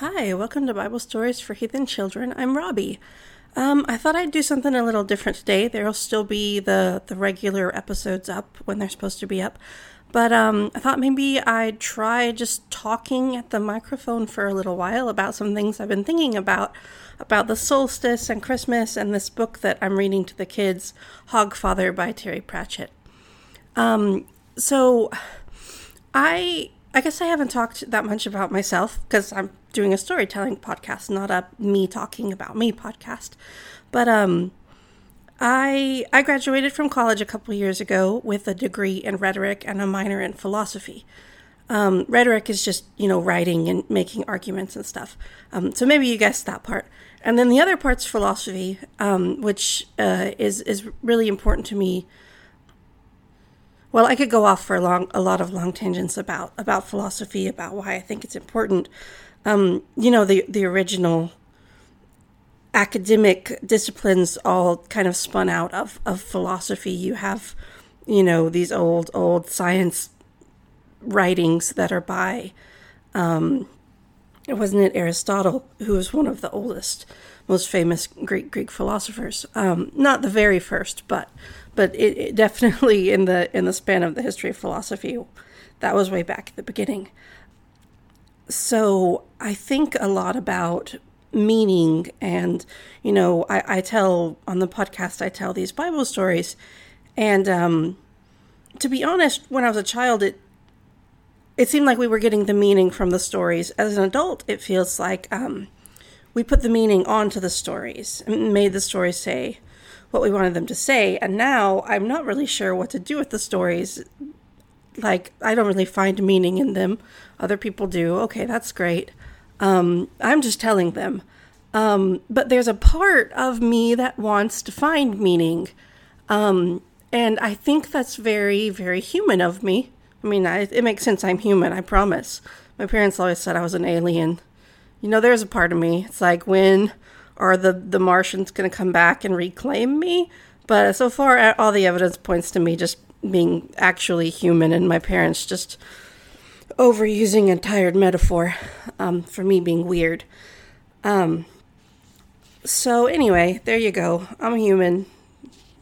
Hi, welcome to Bible Stories for Heathen Children. I'm Robbie. Um, I thought I'd do something a little different today. There'll still be the, the regular episodes up when they're supposed to be up. But um, I thought maybe I'd try just talking at the microphone for a little while about some things I've been thinking about, about the solstice and Christmas and this book that I'm reading to the kids, Hogfather by Terry Pratchett. Um, so I I guess I haven't talked that much about myself because I'm doing a storytelling podcast, not a me talking about me podcast. But um I I graduated from college a couple years ago with a degree in rhetoric and a minor in philosophy. Um, rhetoric is just you know writing and making arguments and stuff. Um, so maybe you guessed that part. And then the other part's philosophy, um, which uh, is is really important to me. Well, I could go off for a long a lot of long tangents about about philosophy, about why I think it's important. Um, you know, the the original academic disciplines all kind of spun out of, of philosophy. You have, you know, these old, old science writings that are by, um, wasn't it Aristotle, who was one of the oldest, most famous Greek Greek philosophers? Um, not the very first, but but it, it definitely in the in the span of the history of philosophy, that was way back at the beginning. So I think a lot about meaning and you know I, I tell on the podcast i tell these bible stories and um to be honest when i was a child it it seemed like we were getting the meaning from the stories as an adult it feels like um we put the meaning onto the stories and made the stories say what we wanted them to say and now i'm not really sure what to do with the stories like i don't really find meaning in them other people do okay that's great um, I'm just telling them. Um, but there's a part of me that wants to find meaning. Um, and I think that's very, very human of me. I mean, I, it makes sense I'm human, I promise. My parents always said I was an alien. You know, there's a part of me. It's like, when are the, the Martians going to come back and reclaim me? But so far, all the evidence points to me just being actually human, and my parents just overusing a tired metaphor um, for me being weird. Um, so, anyway, there you go. I'm human.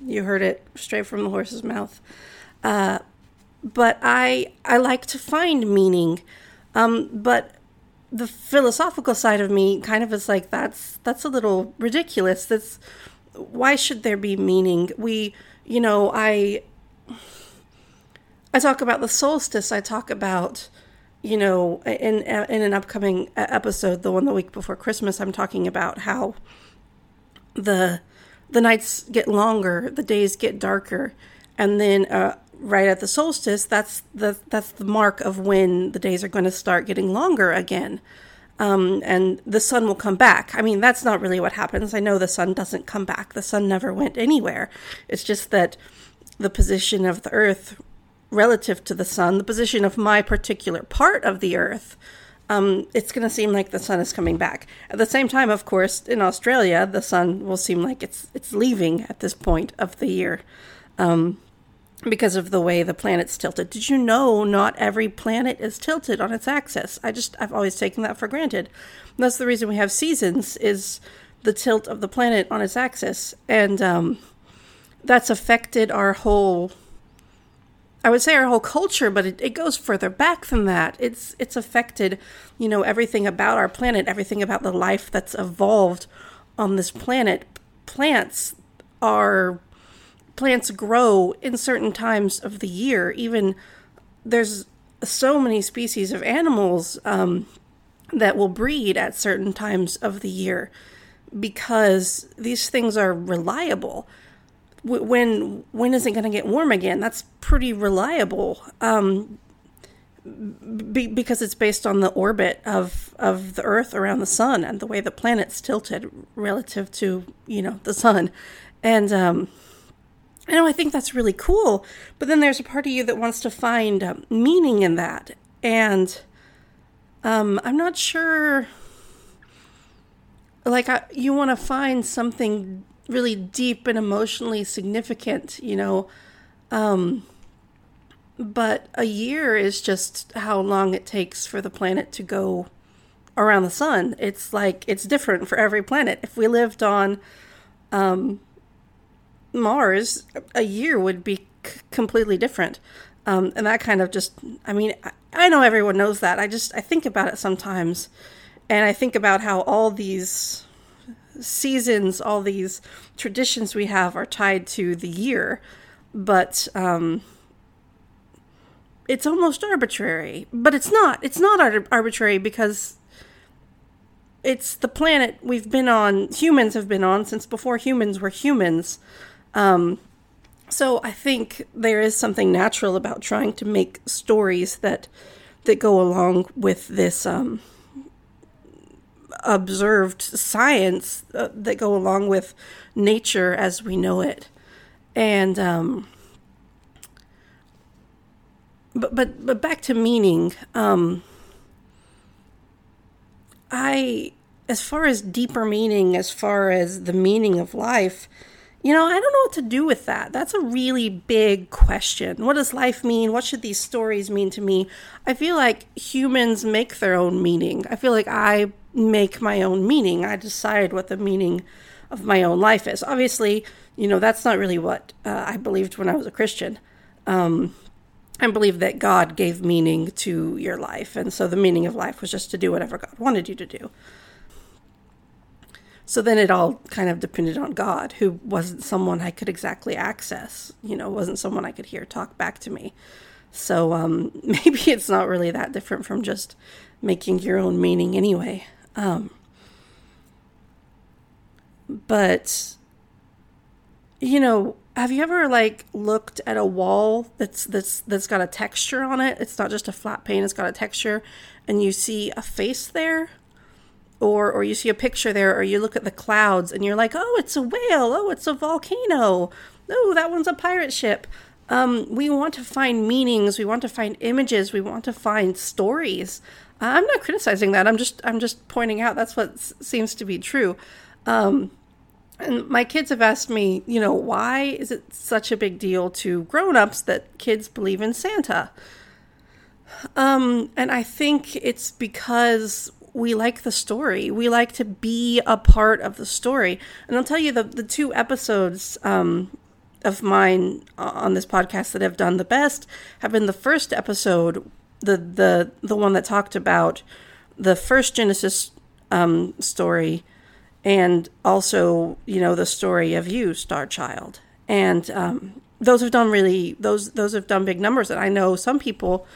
You heard it straight from the horse's mouth. Uh, but I I like to find meaning. Um, but the philosophical side of me kind of is like that's that's a little ridiculous. That's why should there be meaning? We, you know, I I talk about the solstice. I talk about you know, in in an upcoming episode, the one the week before Christmas, I'm talking about how the the nights get longer, the days get darker, and then uh, right at the solstice, that's the that's the mark of when the days are going to start getting longer again. Um, and the sun will come back. I mean, that's not really what happens. I know the sun doesn't come back. The sun never went anywhere. It's just that the position of the earth relative to the sun, the position of my particular part of the Earth, um, it's going to seem like the sun is coming back. At the same time, of course, in Australia, the sun will seem like it's it's leaving at this point of the year, um, because of the way the planet's tilted. Did you know not every planet is tilted on its axis? I just I've always taken that for granted. That's the reason we have seasons is the tilt of the planet on its axis, and um, that's affected our whole I would say our whole culture, but it, it goes further back than that. It's it's affected, you know, everything about our planet, everything about the life that's evolved on this planet. Plants are plants grow in certain times of the year. Even there's so many species of animals um, that will breed at certain times of the year because these things are reliable when when is it going to get warm again? That's pretty reliable. Um, be, because it's based on the orbit of of the Earth around the Sun and the way the planet's tilted relative to you know the Sun, and um, I know I think that's really cool. But then there's a part of you that wants to find uh, meaning in that, and um, I'm not sure. Like I, you want to find something really deep and emotionally significant, you know. Um, but a year is just how long it takes for the planet to go around the sun. It's like it's different for every planet. If we lived on um, Mars, a year would be c- completely different. Um, and that kind of just, I mean, I, I know everyone knows that. I just, I think about it sometimes. And I think about how all these seasons, all these traditions we have are tied to the year. But um, it's almost arbitrary. But it's not. It's not arbitrary because it's the planet we've been on, humans have been on since before humans were humans. Um, so I think there is something natural about trying to make stories that that go along with this um, observed science uh, that go along with nature as we know it, and um, but but but back to meaning. Um, I, as far as deeper meaning, as far as the meaning of life, you know, I don't know what to do with that. That's a really big question. What does life mean? What should these stories mean to me? I feel like humans make their own meaning. I feel like I make my own meaning. I decide what the meaning of my own life is. Obviously, you know, that's not really what uh, I believed when I was a Christian. Um, I believe that God gave meaning to your life. And so the meaning of life was just to do whatever God wanted you to do. So then it all kind of depended on God, who wasn't someone I could exactly access, you know, wasn't someone I could hear talk back to me. So um, maybe it's not really that different from just making your own meaning anyway. Um, but, you know, have you ever like looked at a wall that's that's that's got a texture on it? It's not just a flat pane; it's got a texture, and you see a face there or or you see a picture there or you look at the clouds and you're like oh it's a whale. Oh it's a volcano. Oh that one's a pirate ship. Um, we want to find meanings. We want to find images. We want to find stories. Uh, i'm not criticizing that. I'm just i'm just pointing out that's what s- seems to be true. Um, and my kids have asked me you know why is it such a big deal to grown-ups that kids believe in santa? Um, and I think it's because we like the story. We like to be a part of the story. And I'll tell you the the two episodes um, of mine on this podcast that have done the best have been the first episode, the the the one that talked about the first Genesis um, story, and also you know the story of you, Star Child, and um, those have done really those those have done big numbers. And I know some people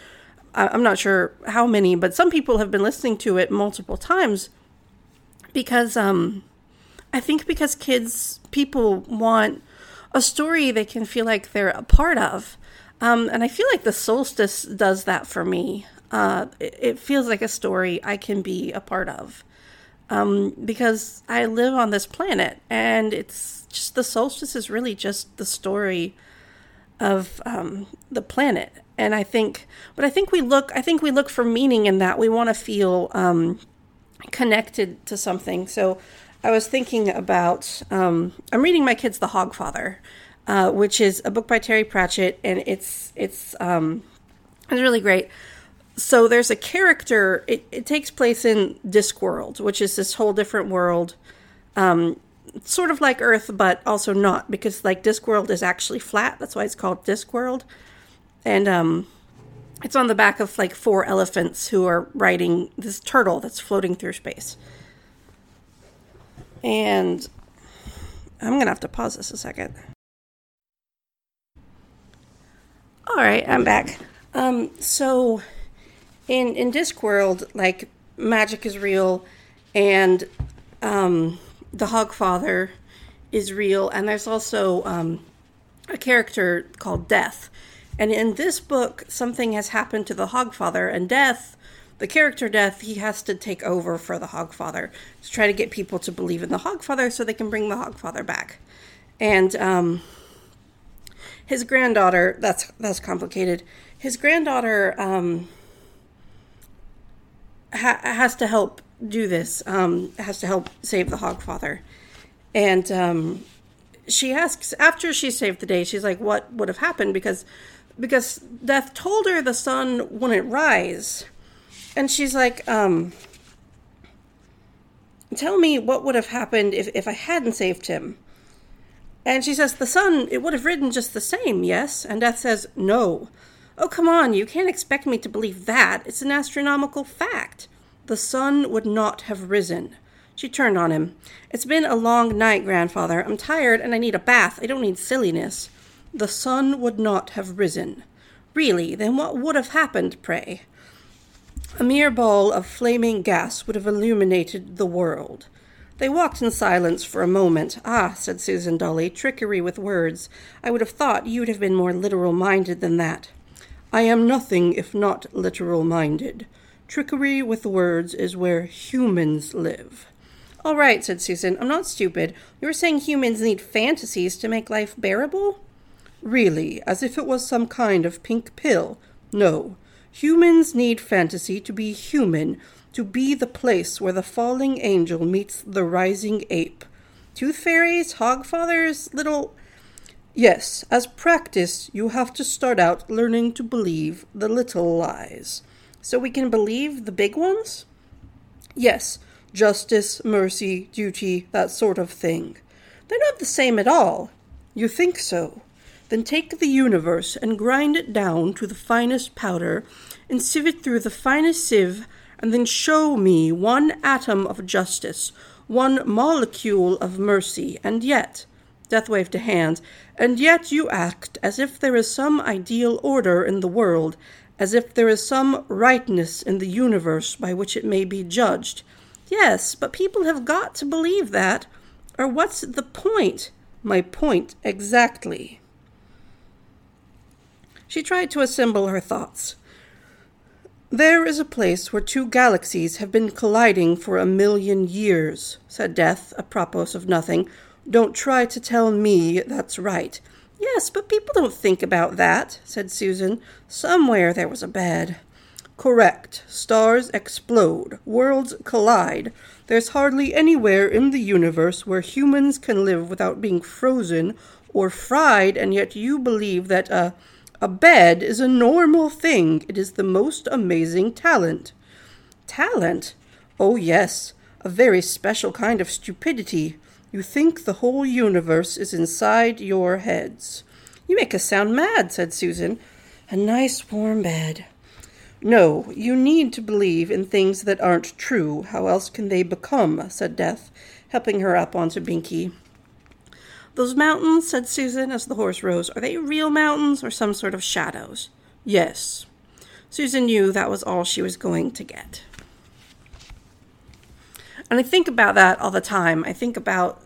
I'm not sure how many, but some people have been listening to it multiple times because um, I think because kids, people want a story they can feel like they're a part of. Um, and I feel like the solstice does that for me. Uh, it, it, feels like a story I can be a part of um, because I live on this planet, and it's just the solstice is really just the story of um, the planet and I think, but I think we look, I think we look for meaning in that. We want to feel um, connected to something. So I was thinking about, um, I'm reading my kids The Hogfather, uh, which is a book by Terry Pratchett, and it's it's um, it's really great. So there's a character. It, it takes place in Discworld, which is this whole different world. Um, sort of like Earth, but also not, because like Discworld is actually flat. That's why it's called Discworld and um, it's on the back of like four elephants who are riding this turtle that's floating through space. And I'm gonna have to pause this a second. All right, I'm back. Um, so in in Discworld, like magic is real, and um, the Hogfather is real, and there's also um, a character called Death, and in this book, something has happened to the Hogfather, and Death, the character Death, he has to take over for the Hogfather to try to get people to believe in the Hogfather so they can bring the Hogfather back. And um, his granddaughter, that's that's complicated. His granddaughter um, ha- has to help do this. Um, has to help save the Hogfather, and um, she asks after she saved the day. She's like, "What would have happened?" Because because Death told her the sun wouldn't rise. And she's like, um, Tell me what would have happened if, if I hadn't saved him. And she says, The sun, it would have risen just the same, yes? And Death says, No. Oh, come on, you can't expect me to believe that. It's an astronomical fact. The sun would not have risen. She turned on him. It's been a long night, grandfather. I'm tired and I need a bath. I don't need silliness. The sun would not have risen. Really, then what would have happened, pray? A mere ball of flaming gas would have illuminated the world. They walked in silence for a moment. Ah, said Susan dully, trickery with words. I would have thought you'd have been more literal minded than that. I am nothing if not literal minded. Trickery with words is where humans live. All right, said Susan. I'm not stupid. You were saying humans need fantasies to make life bearable? Really, as if it was some kind of pink pill. No. Humans need fantasy to be human, to be the place where the falling angel meets the rising ape. Tooth fairies, hogfathers, little. Yes, as practice, you have to start out learning to believe the little lies. So we can believe the big ones? Yes, justice, mercy, duty, that sort of thing. They're not the same at all. You think so? Then take the universe and grind it down to the finest powder, and sieve it through the finest sieve, and then show me one atom of justice, one molecule of mercy, and yet, Death waved a hand, and yet you act as if there is some ideal order in the world, as if there is some rightness in the universe by which it may be judged. Yes, but people have got to believe that, or what's the point? My point exactly. She tried to assemble her thoughts. There is a place where two galaxies have been colliding for a million years, said Death, apropos of nothing. Don't try to tell me that's right. Yes, but people don't think about that, said Susan. Somewhere there was a bed. Correct. Stars explode. Worlds collide. There's hardly anywhere in the universe where humans can live without being frozen or fried, and yet you believe that a a bed is a normal thing. It is the most amazing talent. Talent? Oh, yes, a very special kind of stupidity. You think the whole universe is inside your heads. You make us sound mad, said Susan. A nice warm bed. No, you need to believe in things that aren't true. How else can they become? said Death, helping her up onto Binky. Those mountains, said Susan as the horse rose, are they real mountains or some sort of shadows? Yes. Susan knew that was all she was going to get. And I think about that all the time. I think about,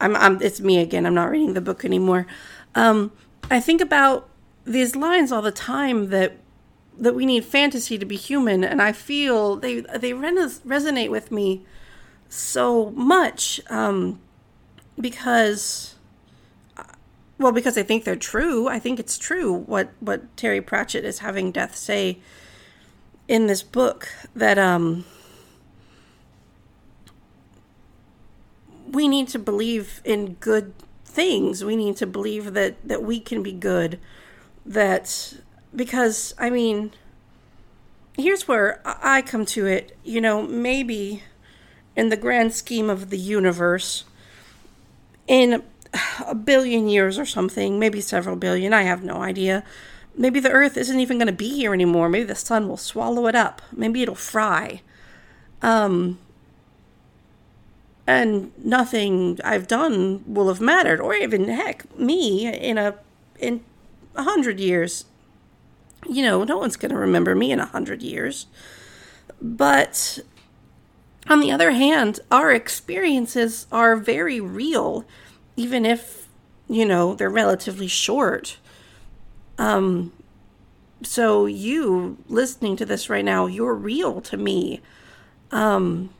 I'm, I'm it's me again. I'm not reading the book anymore. Um, I think about these lines all the time that that we need fantasy to be human, and I feel they they res- resonate with me so much. Um, because well because i think they're true. I think it's true what what terry pratchett is having death say in this book that um we need to believe in good things. We need to believe that that we can be good that because i mean here's where i come to it. You know maybe in the grand scheme of the universe in a billion years or something, maybe several billion, I have no idea. Maybe the Earth isn't even going to be here anymore. Maybe the sun will swallow it up. Maybe it'll fry. Um, and nothing I've done will have mattered, or even heck, me in a in a hundred years. You know, no one's going to remember me in a hundred years. But on the other hand, our experiences are very real, even if, you know, they're relatively short. Um, so you listening to this right now, you're real to me. Um,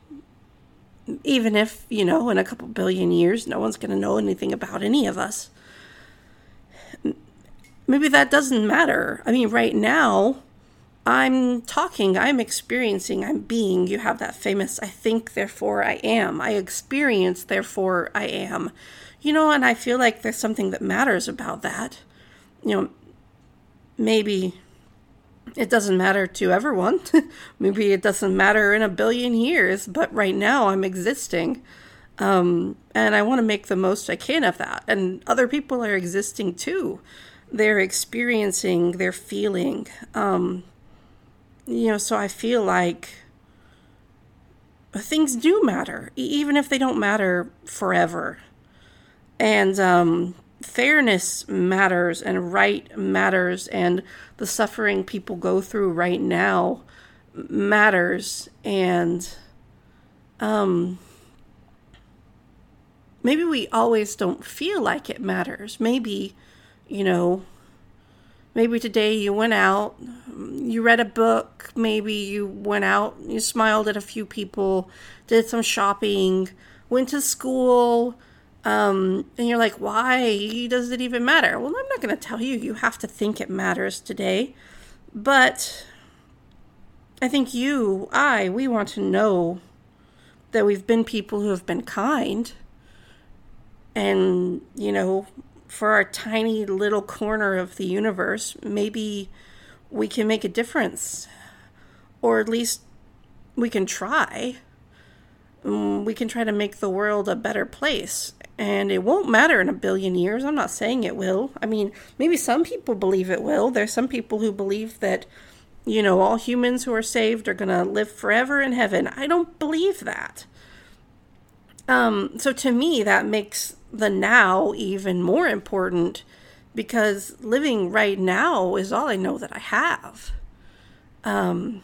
even if, you know, in a couple billion years, no one's going to know anything about any of us. Maybe that doesn't matter. I mean, right now, I'm talking, I'm experiencing, I'm being. You have that famous I think, therefore I am. I experience, therefore I am. You know, and I feel like there's something that matters about that. You know, maybe it doesn't matter to everyone. Maybe it doesn't matter in a billion years, but right now I'm existing. Um, and I want to make the most I can of that. And other people are existing too. They're experiencing, they're feeling. Um, you know, so I feel like things do matter, even if they don't matter forever. And um, fairness matters, and right matters, and the suffering people go through right now matters. And um, maybe we always don't feel like it matters. Maybe, you know, maybe today you went out, you read a book, maybe you went out, you smiled at a few people, did some shopping, went to school, um, and you're like, why does it even matter? Well, I'm not going to tell you you have to think it matters today, but I think you, I, we want to know that we've been people who have been kind and, you know, for our tiny little corner of the universe, maybe we can make a difference. Or at least we can try. Mm, we can try to make the world a better place. And it won't matter in a billion years. I'm not saying it will. I mean, maybe some people believe it will. There's some people who believe that, you know, all humans who are saved are going to live forever in heaven. I don't believe that. Um, so to me, that makes the now even more important because living right now is all I know that I have. Um,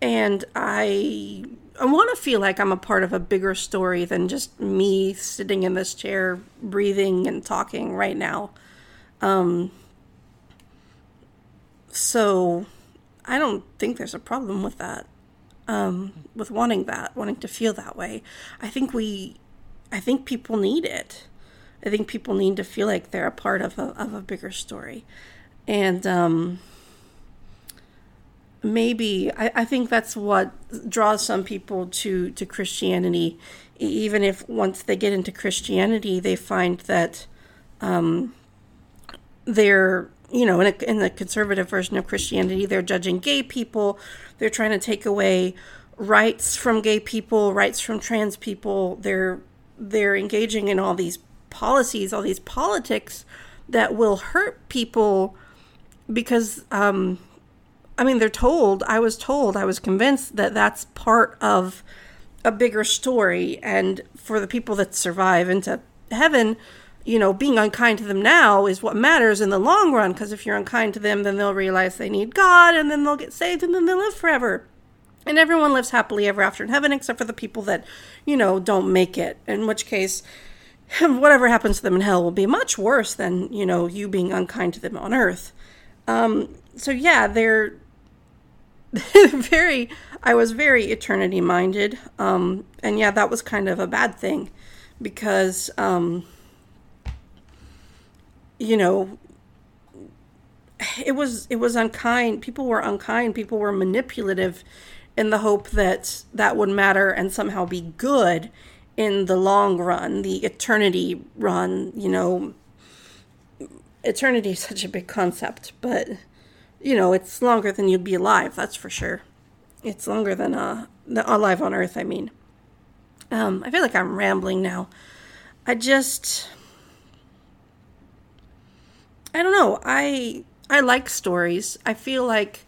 and I I want to feel like I'm a part of a bigger story than just me sitting in this chair, breathing and talking right now. Um, so I don't think there's a problem with that. Um, with wanting that, wanting to feel that way. I think we I think people need it. I think people need to feel like they're a part of a, of a bigger story. And um, maybe I, I think that's what draws some people to, to Christianity. Even if once they get into Christianity, they find that um, they're, you know, in, a, in the conservative version of Christianity, they're judging gay people. They're trying to take away rights from gay people, rights from trans people. They're they're engaging in all these policies, all these politics that will hurt people because, um, I mean, they're told, I was told, I was convinced that that's part of a bigger story. And for the people that survive into heaven, you know, being unkind to them now is what matters in the long run. Because if you're unkind to them, then they'll realize they need God and then they'll get saved and then they'll live forever and everyone lives happily ever after in heaven except for the people that you know don't make it. In which case whatever happens to them in hell will be much worse than you know you being unkind to them on earth. Um, so yeah they're very i was very eternity minded. Um, and yeah that was kind of a bad thing because um, you know it was it was unkind. People were unkind. People were manipulative in the hope that that would matter and somehow be good in the long run, the eternity run, you know. Eternity is such a big concept, but you know, it's longer than you'd be alive, that's for sure. It's longer than uh alive on earth, I mean. Um I feel like I'm rambling now. I just I don't know. I I like stories. I feel like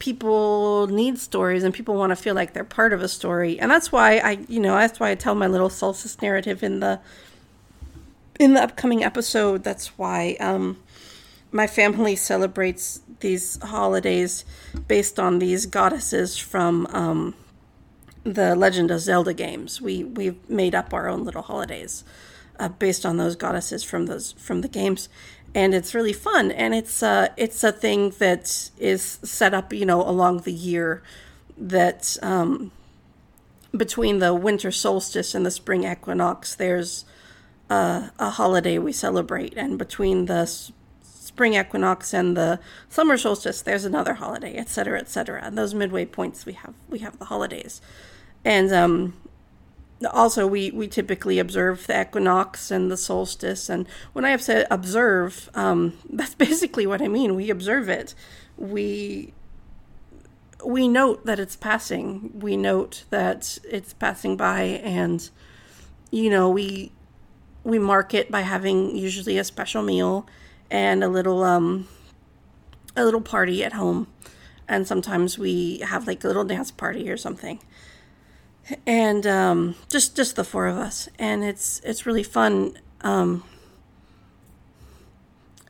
people need stories and people want to feel like they're part of a story. And that's why I, you know, that's why I tell my little solstice narrative in the in the upcoming episode. That's why um my family celebrates these holidays based on these goddesses from um the Legend of Zelda games. We we've made up our own little holidays uh, based on those goddesses from those from the games and it's really fun and it's uh it's a thing that is set up you know along the year that um between the winter solstice and the spring equinox there's uh, a holiday we celebrate and between the spring equinox and the summer solstice there's another holiday etc etc and those midway points we have we have the holidays. And um also we we typically observe the equinox and the solstice and when i have said observe um, that's basically what i mean. We observe it. We we note that it's passing. We note that it's passing by, and you know we we mark it by having usually a special meal and a little um a little party at home. And sometimes we have like a little dance party or something and um just just the four of us. And it's it's really fun um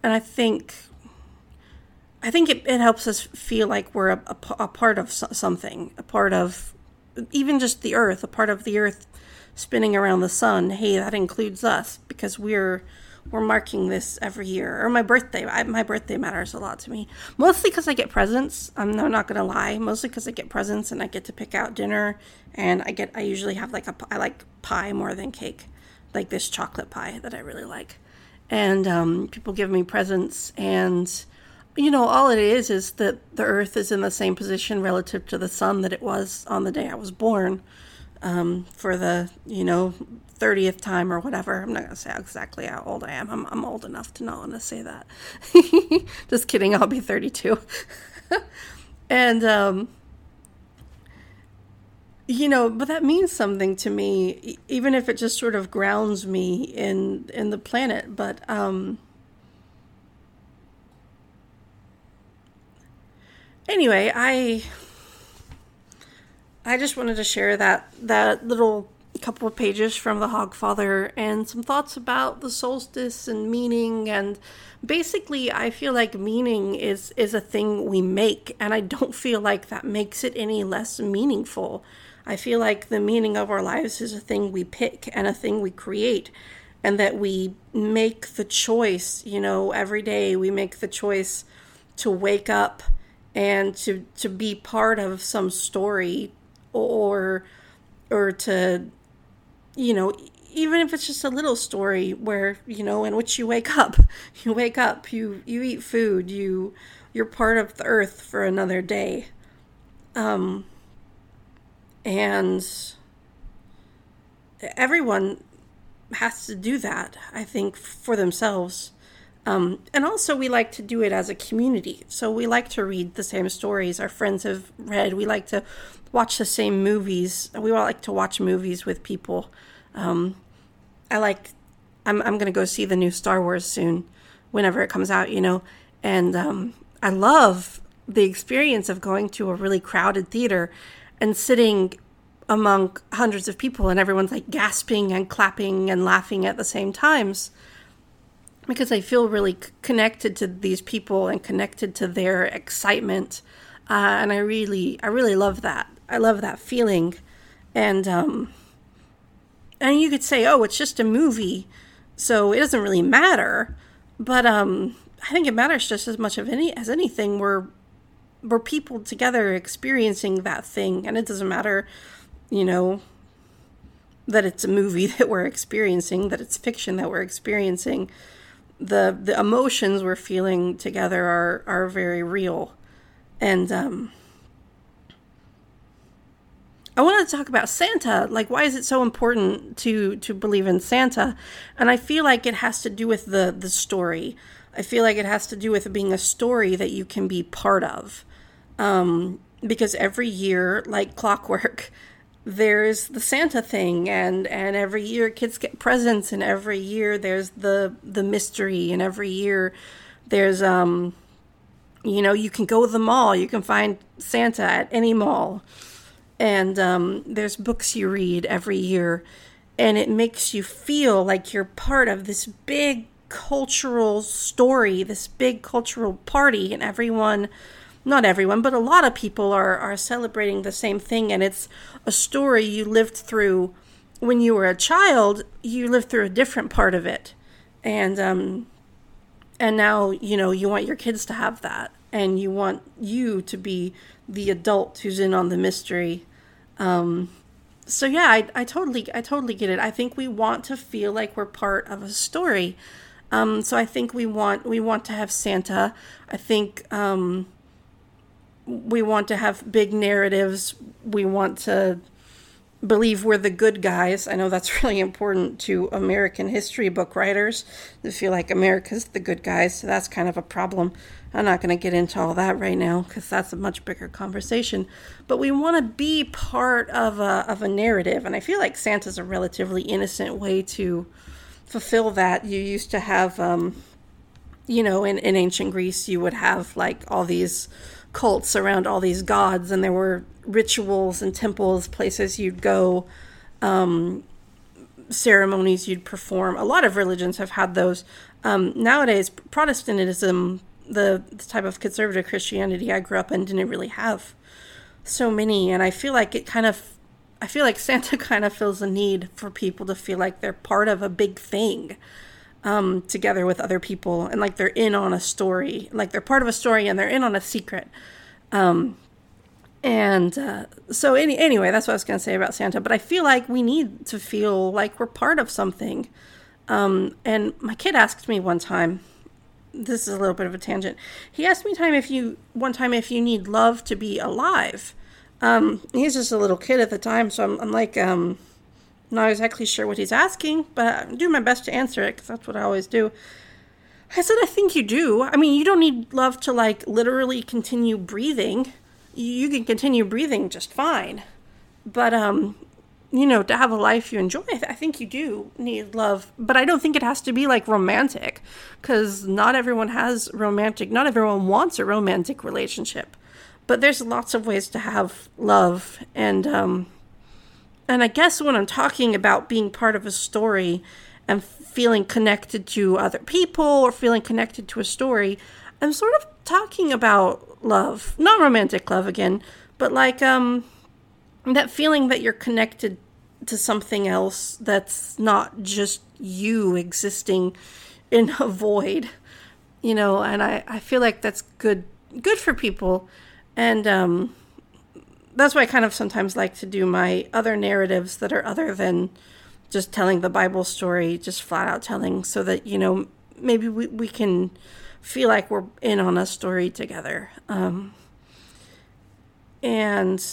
and i think i think it, it helps us feel like we're a, a, a part of something a part of even just the earth a part of the earth spinning around the sun, hey, that includes us because we're we're marking this every year. Or my birthday, I, my birthday matters a lot to me. Mostly because I get presents. I'm not gonna lie. Mostly because I get presents and I get to pick out dinner, and I get I usually have like a I like pie more than cake, like this chocolate pie that I really like, and um, people give me presents and. You know, all it is is that the Earth is in the same position relative to the sun that it was on the day I was born um, for the you know 30th time or whatever. I'm not going to say exactly how old I am. I'm, I'm old enough to not want to say that. just kidding. I'll be 32. and, um, you know, but that means something to me, even if it just sort of grounds me in in the planet. But um, anyway, I I just wanted to share that that little couple of pages from the Hogfather and some thoughts about the solstice and meaning and basically I feel like meaning is is a thing we make and I don't feel like that makes it any less meaningful. I feel like the meaning of our lives is a thing we pick and a thing we create and that we make the choice, you know, every day we make the choice to wake up and to to be part of some story or or to you know even if it's just a little story where you know in which you wake up you wake up you you eat food you you're part of the earth for another day. Um and everyone has to do that i think for themselves um, and also, we like to do it as a community. So we like to read the same stories our friends have read. We like to watch the same movies. We all like to watch movies with people. Um, I like. I'm I'm gonna go see the new Star Wars soon, whenever it comes out. You know, and um, I love the experience of going to a really crowded theater and sitting among hundreds of people and everyone's like gasping and clapping and laughing at the same times because I feel really connected to these people and connected to their excitement. Uh, and I really, I really love that. I love that feeling. And, um, and you could say, oh, it's just a movie, so it doesn't really matter. But, um, I think it matters just as much of any as anything. We're, we're people together experiencing that thing. And it doesn't matter, you know, that it's a movie that we're experiencing, that it's fiction that we're experiencing the the emotions we're feeling together are are very real and um I wanted to talk about Santa. Like, why is it so important to to believe in Santa? And I feel like it has to do with the the story. I feel like it has to do with being a story that you can be part of. Um, because every year, like clockwork, there's the Santa thing and and every year kids get presents and every year there's the the mystery and every year there's um you know you can go to the mall you can find Santa at any mall. And um, there's books you read every year and it makes you feel like you're part of this big cultural story this big cultural party and everyone not everyone, but a lot of people are, are celebrating the same thing. And it's a story you lived through when you were a child, you lived through a different part of it. And, um, and now, you know, you want your kids to have that. And you want you to be the adult who's in on the mystery. Um, so yeah, I, I totally, I totally get it. I think we want to feel like we're part of a story. Um, so I think we want, we want to have Santa. I think, um, we want to have big narratives. We want to believe we're the good guys. I know that's really important to American history book writers to feel like America's the good guys. So that's kind of a problem. I'm not going to get into all that right now because that's a much bigger conversation. But we want to be part of a, of a narrative. And I feel like Santa's a relatively innocent way to fulfill that. You used to have, um, you know, in, in ancient Greece, you would have like all these cults around all these gods, and there were rituals and temples, places you'd go, um, ceremonies you'd perform. A lot of religions have had those. Um, nowadays, Protestantism, the, the type of conservative Christianity I grew up in, didn't really have so many, and I feel like it kind of. I feel like Santa kind of feels a need for people to feel like they're part of a big thing um, together with other people and like they're in on a story, like they're part of a story and they're in on a secret. Um, and uh, so, any, anyway, that's what I was going to say about Santa. But I feel like we need to feel like we're part of something. Um, and my kid asked me one time. This is a little bit of a tangent. He asked me time if you one time if you need love to be alive. Um, he's just a little kid at the time, so I'm, I'm like, um, not exactly sure what he's asking, but I'm doing my best to answer it because that's what I always do. I said, I think you do. I mean, you don't need love to like literally continue breathing. You can continue breathing just fine. But, um, you know, to have a life you enjoy, I think you do need love. But I don't think it has to be like romantic because not everyone has romantic, not everyone wants a romantic relationship. But there's lots of ways to have love. And, um, and I guess when I'm talking about being part of a story and feeling connected to other people or feeling connected to a story, I'm sort of talking about love. Not romantic love again, but like um that feeling that you're connected to something else that's not just you existing in a void. You know, and I, I feel like that's good good for people. And um that's why I kind of sometimes like to do my other narratives that are other than just telling the Bible story, just flat out telling, so that, you know, maybe we, we can feel like we're in on a story together. Um, and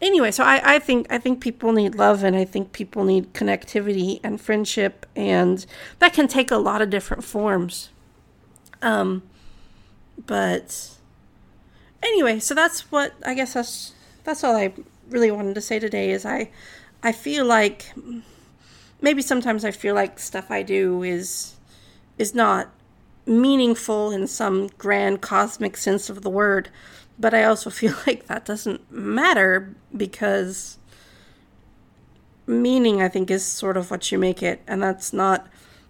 anyway, so I, I think I think people need love and I think people need connectivity and friendship and that can take a lot of different forms. Um, but anyway, so that's what I guess that's that's all I really wanted to say today is I I feel like maybe sometimes I feel like stuff I do is is not meaningful in some grand cosmic sense of the word, but I also feel like that doesn't matter because meaning I think is sort of what you make it and that's not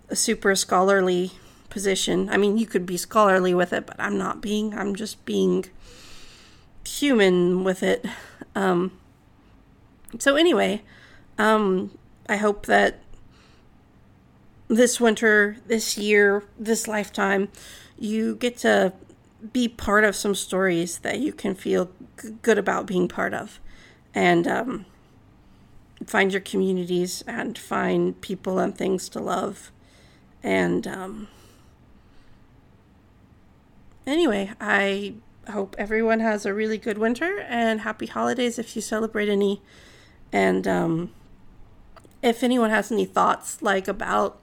a super scholarly position. I mean, you could be scholarly with it, but I'm not being. I'm just being human with it. Um, so anyway, um, I hope that this winter, this year, this lifetime, you get to be part of some stories that you can feel g- good about being part of, and um, find your communities and find people and things to love, and um, anyway, I hope everyone has a really good winter and happy holidays if you celebrate any. And um, if anyone has any thoughts like about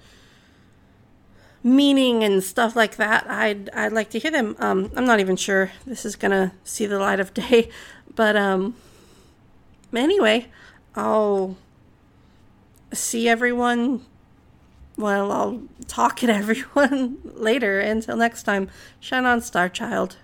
meaning and stuff like that, I'd I'd like to hear them. Um, I'm not even sure this is gonna see the light of day, but um, anyway, I'll see everyone. Well, I'll talk to everyone later. Until next time, shine on, Star Child.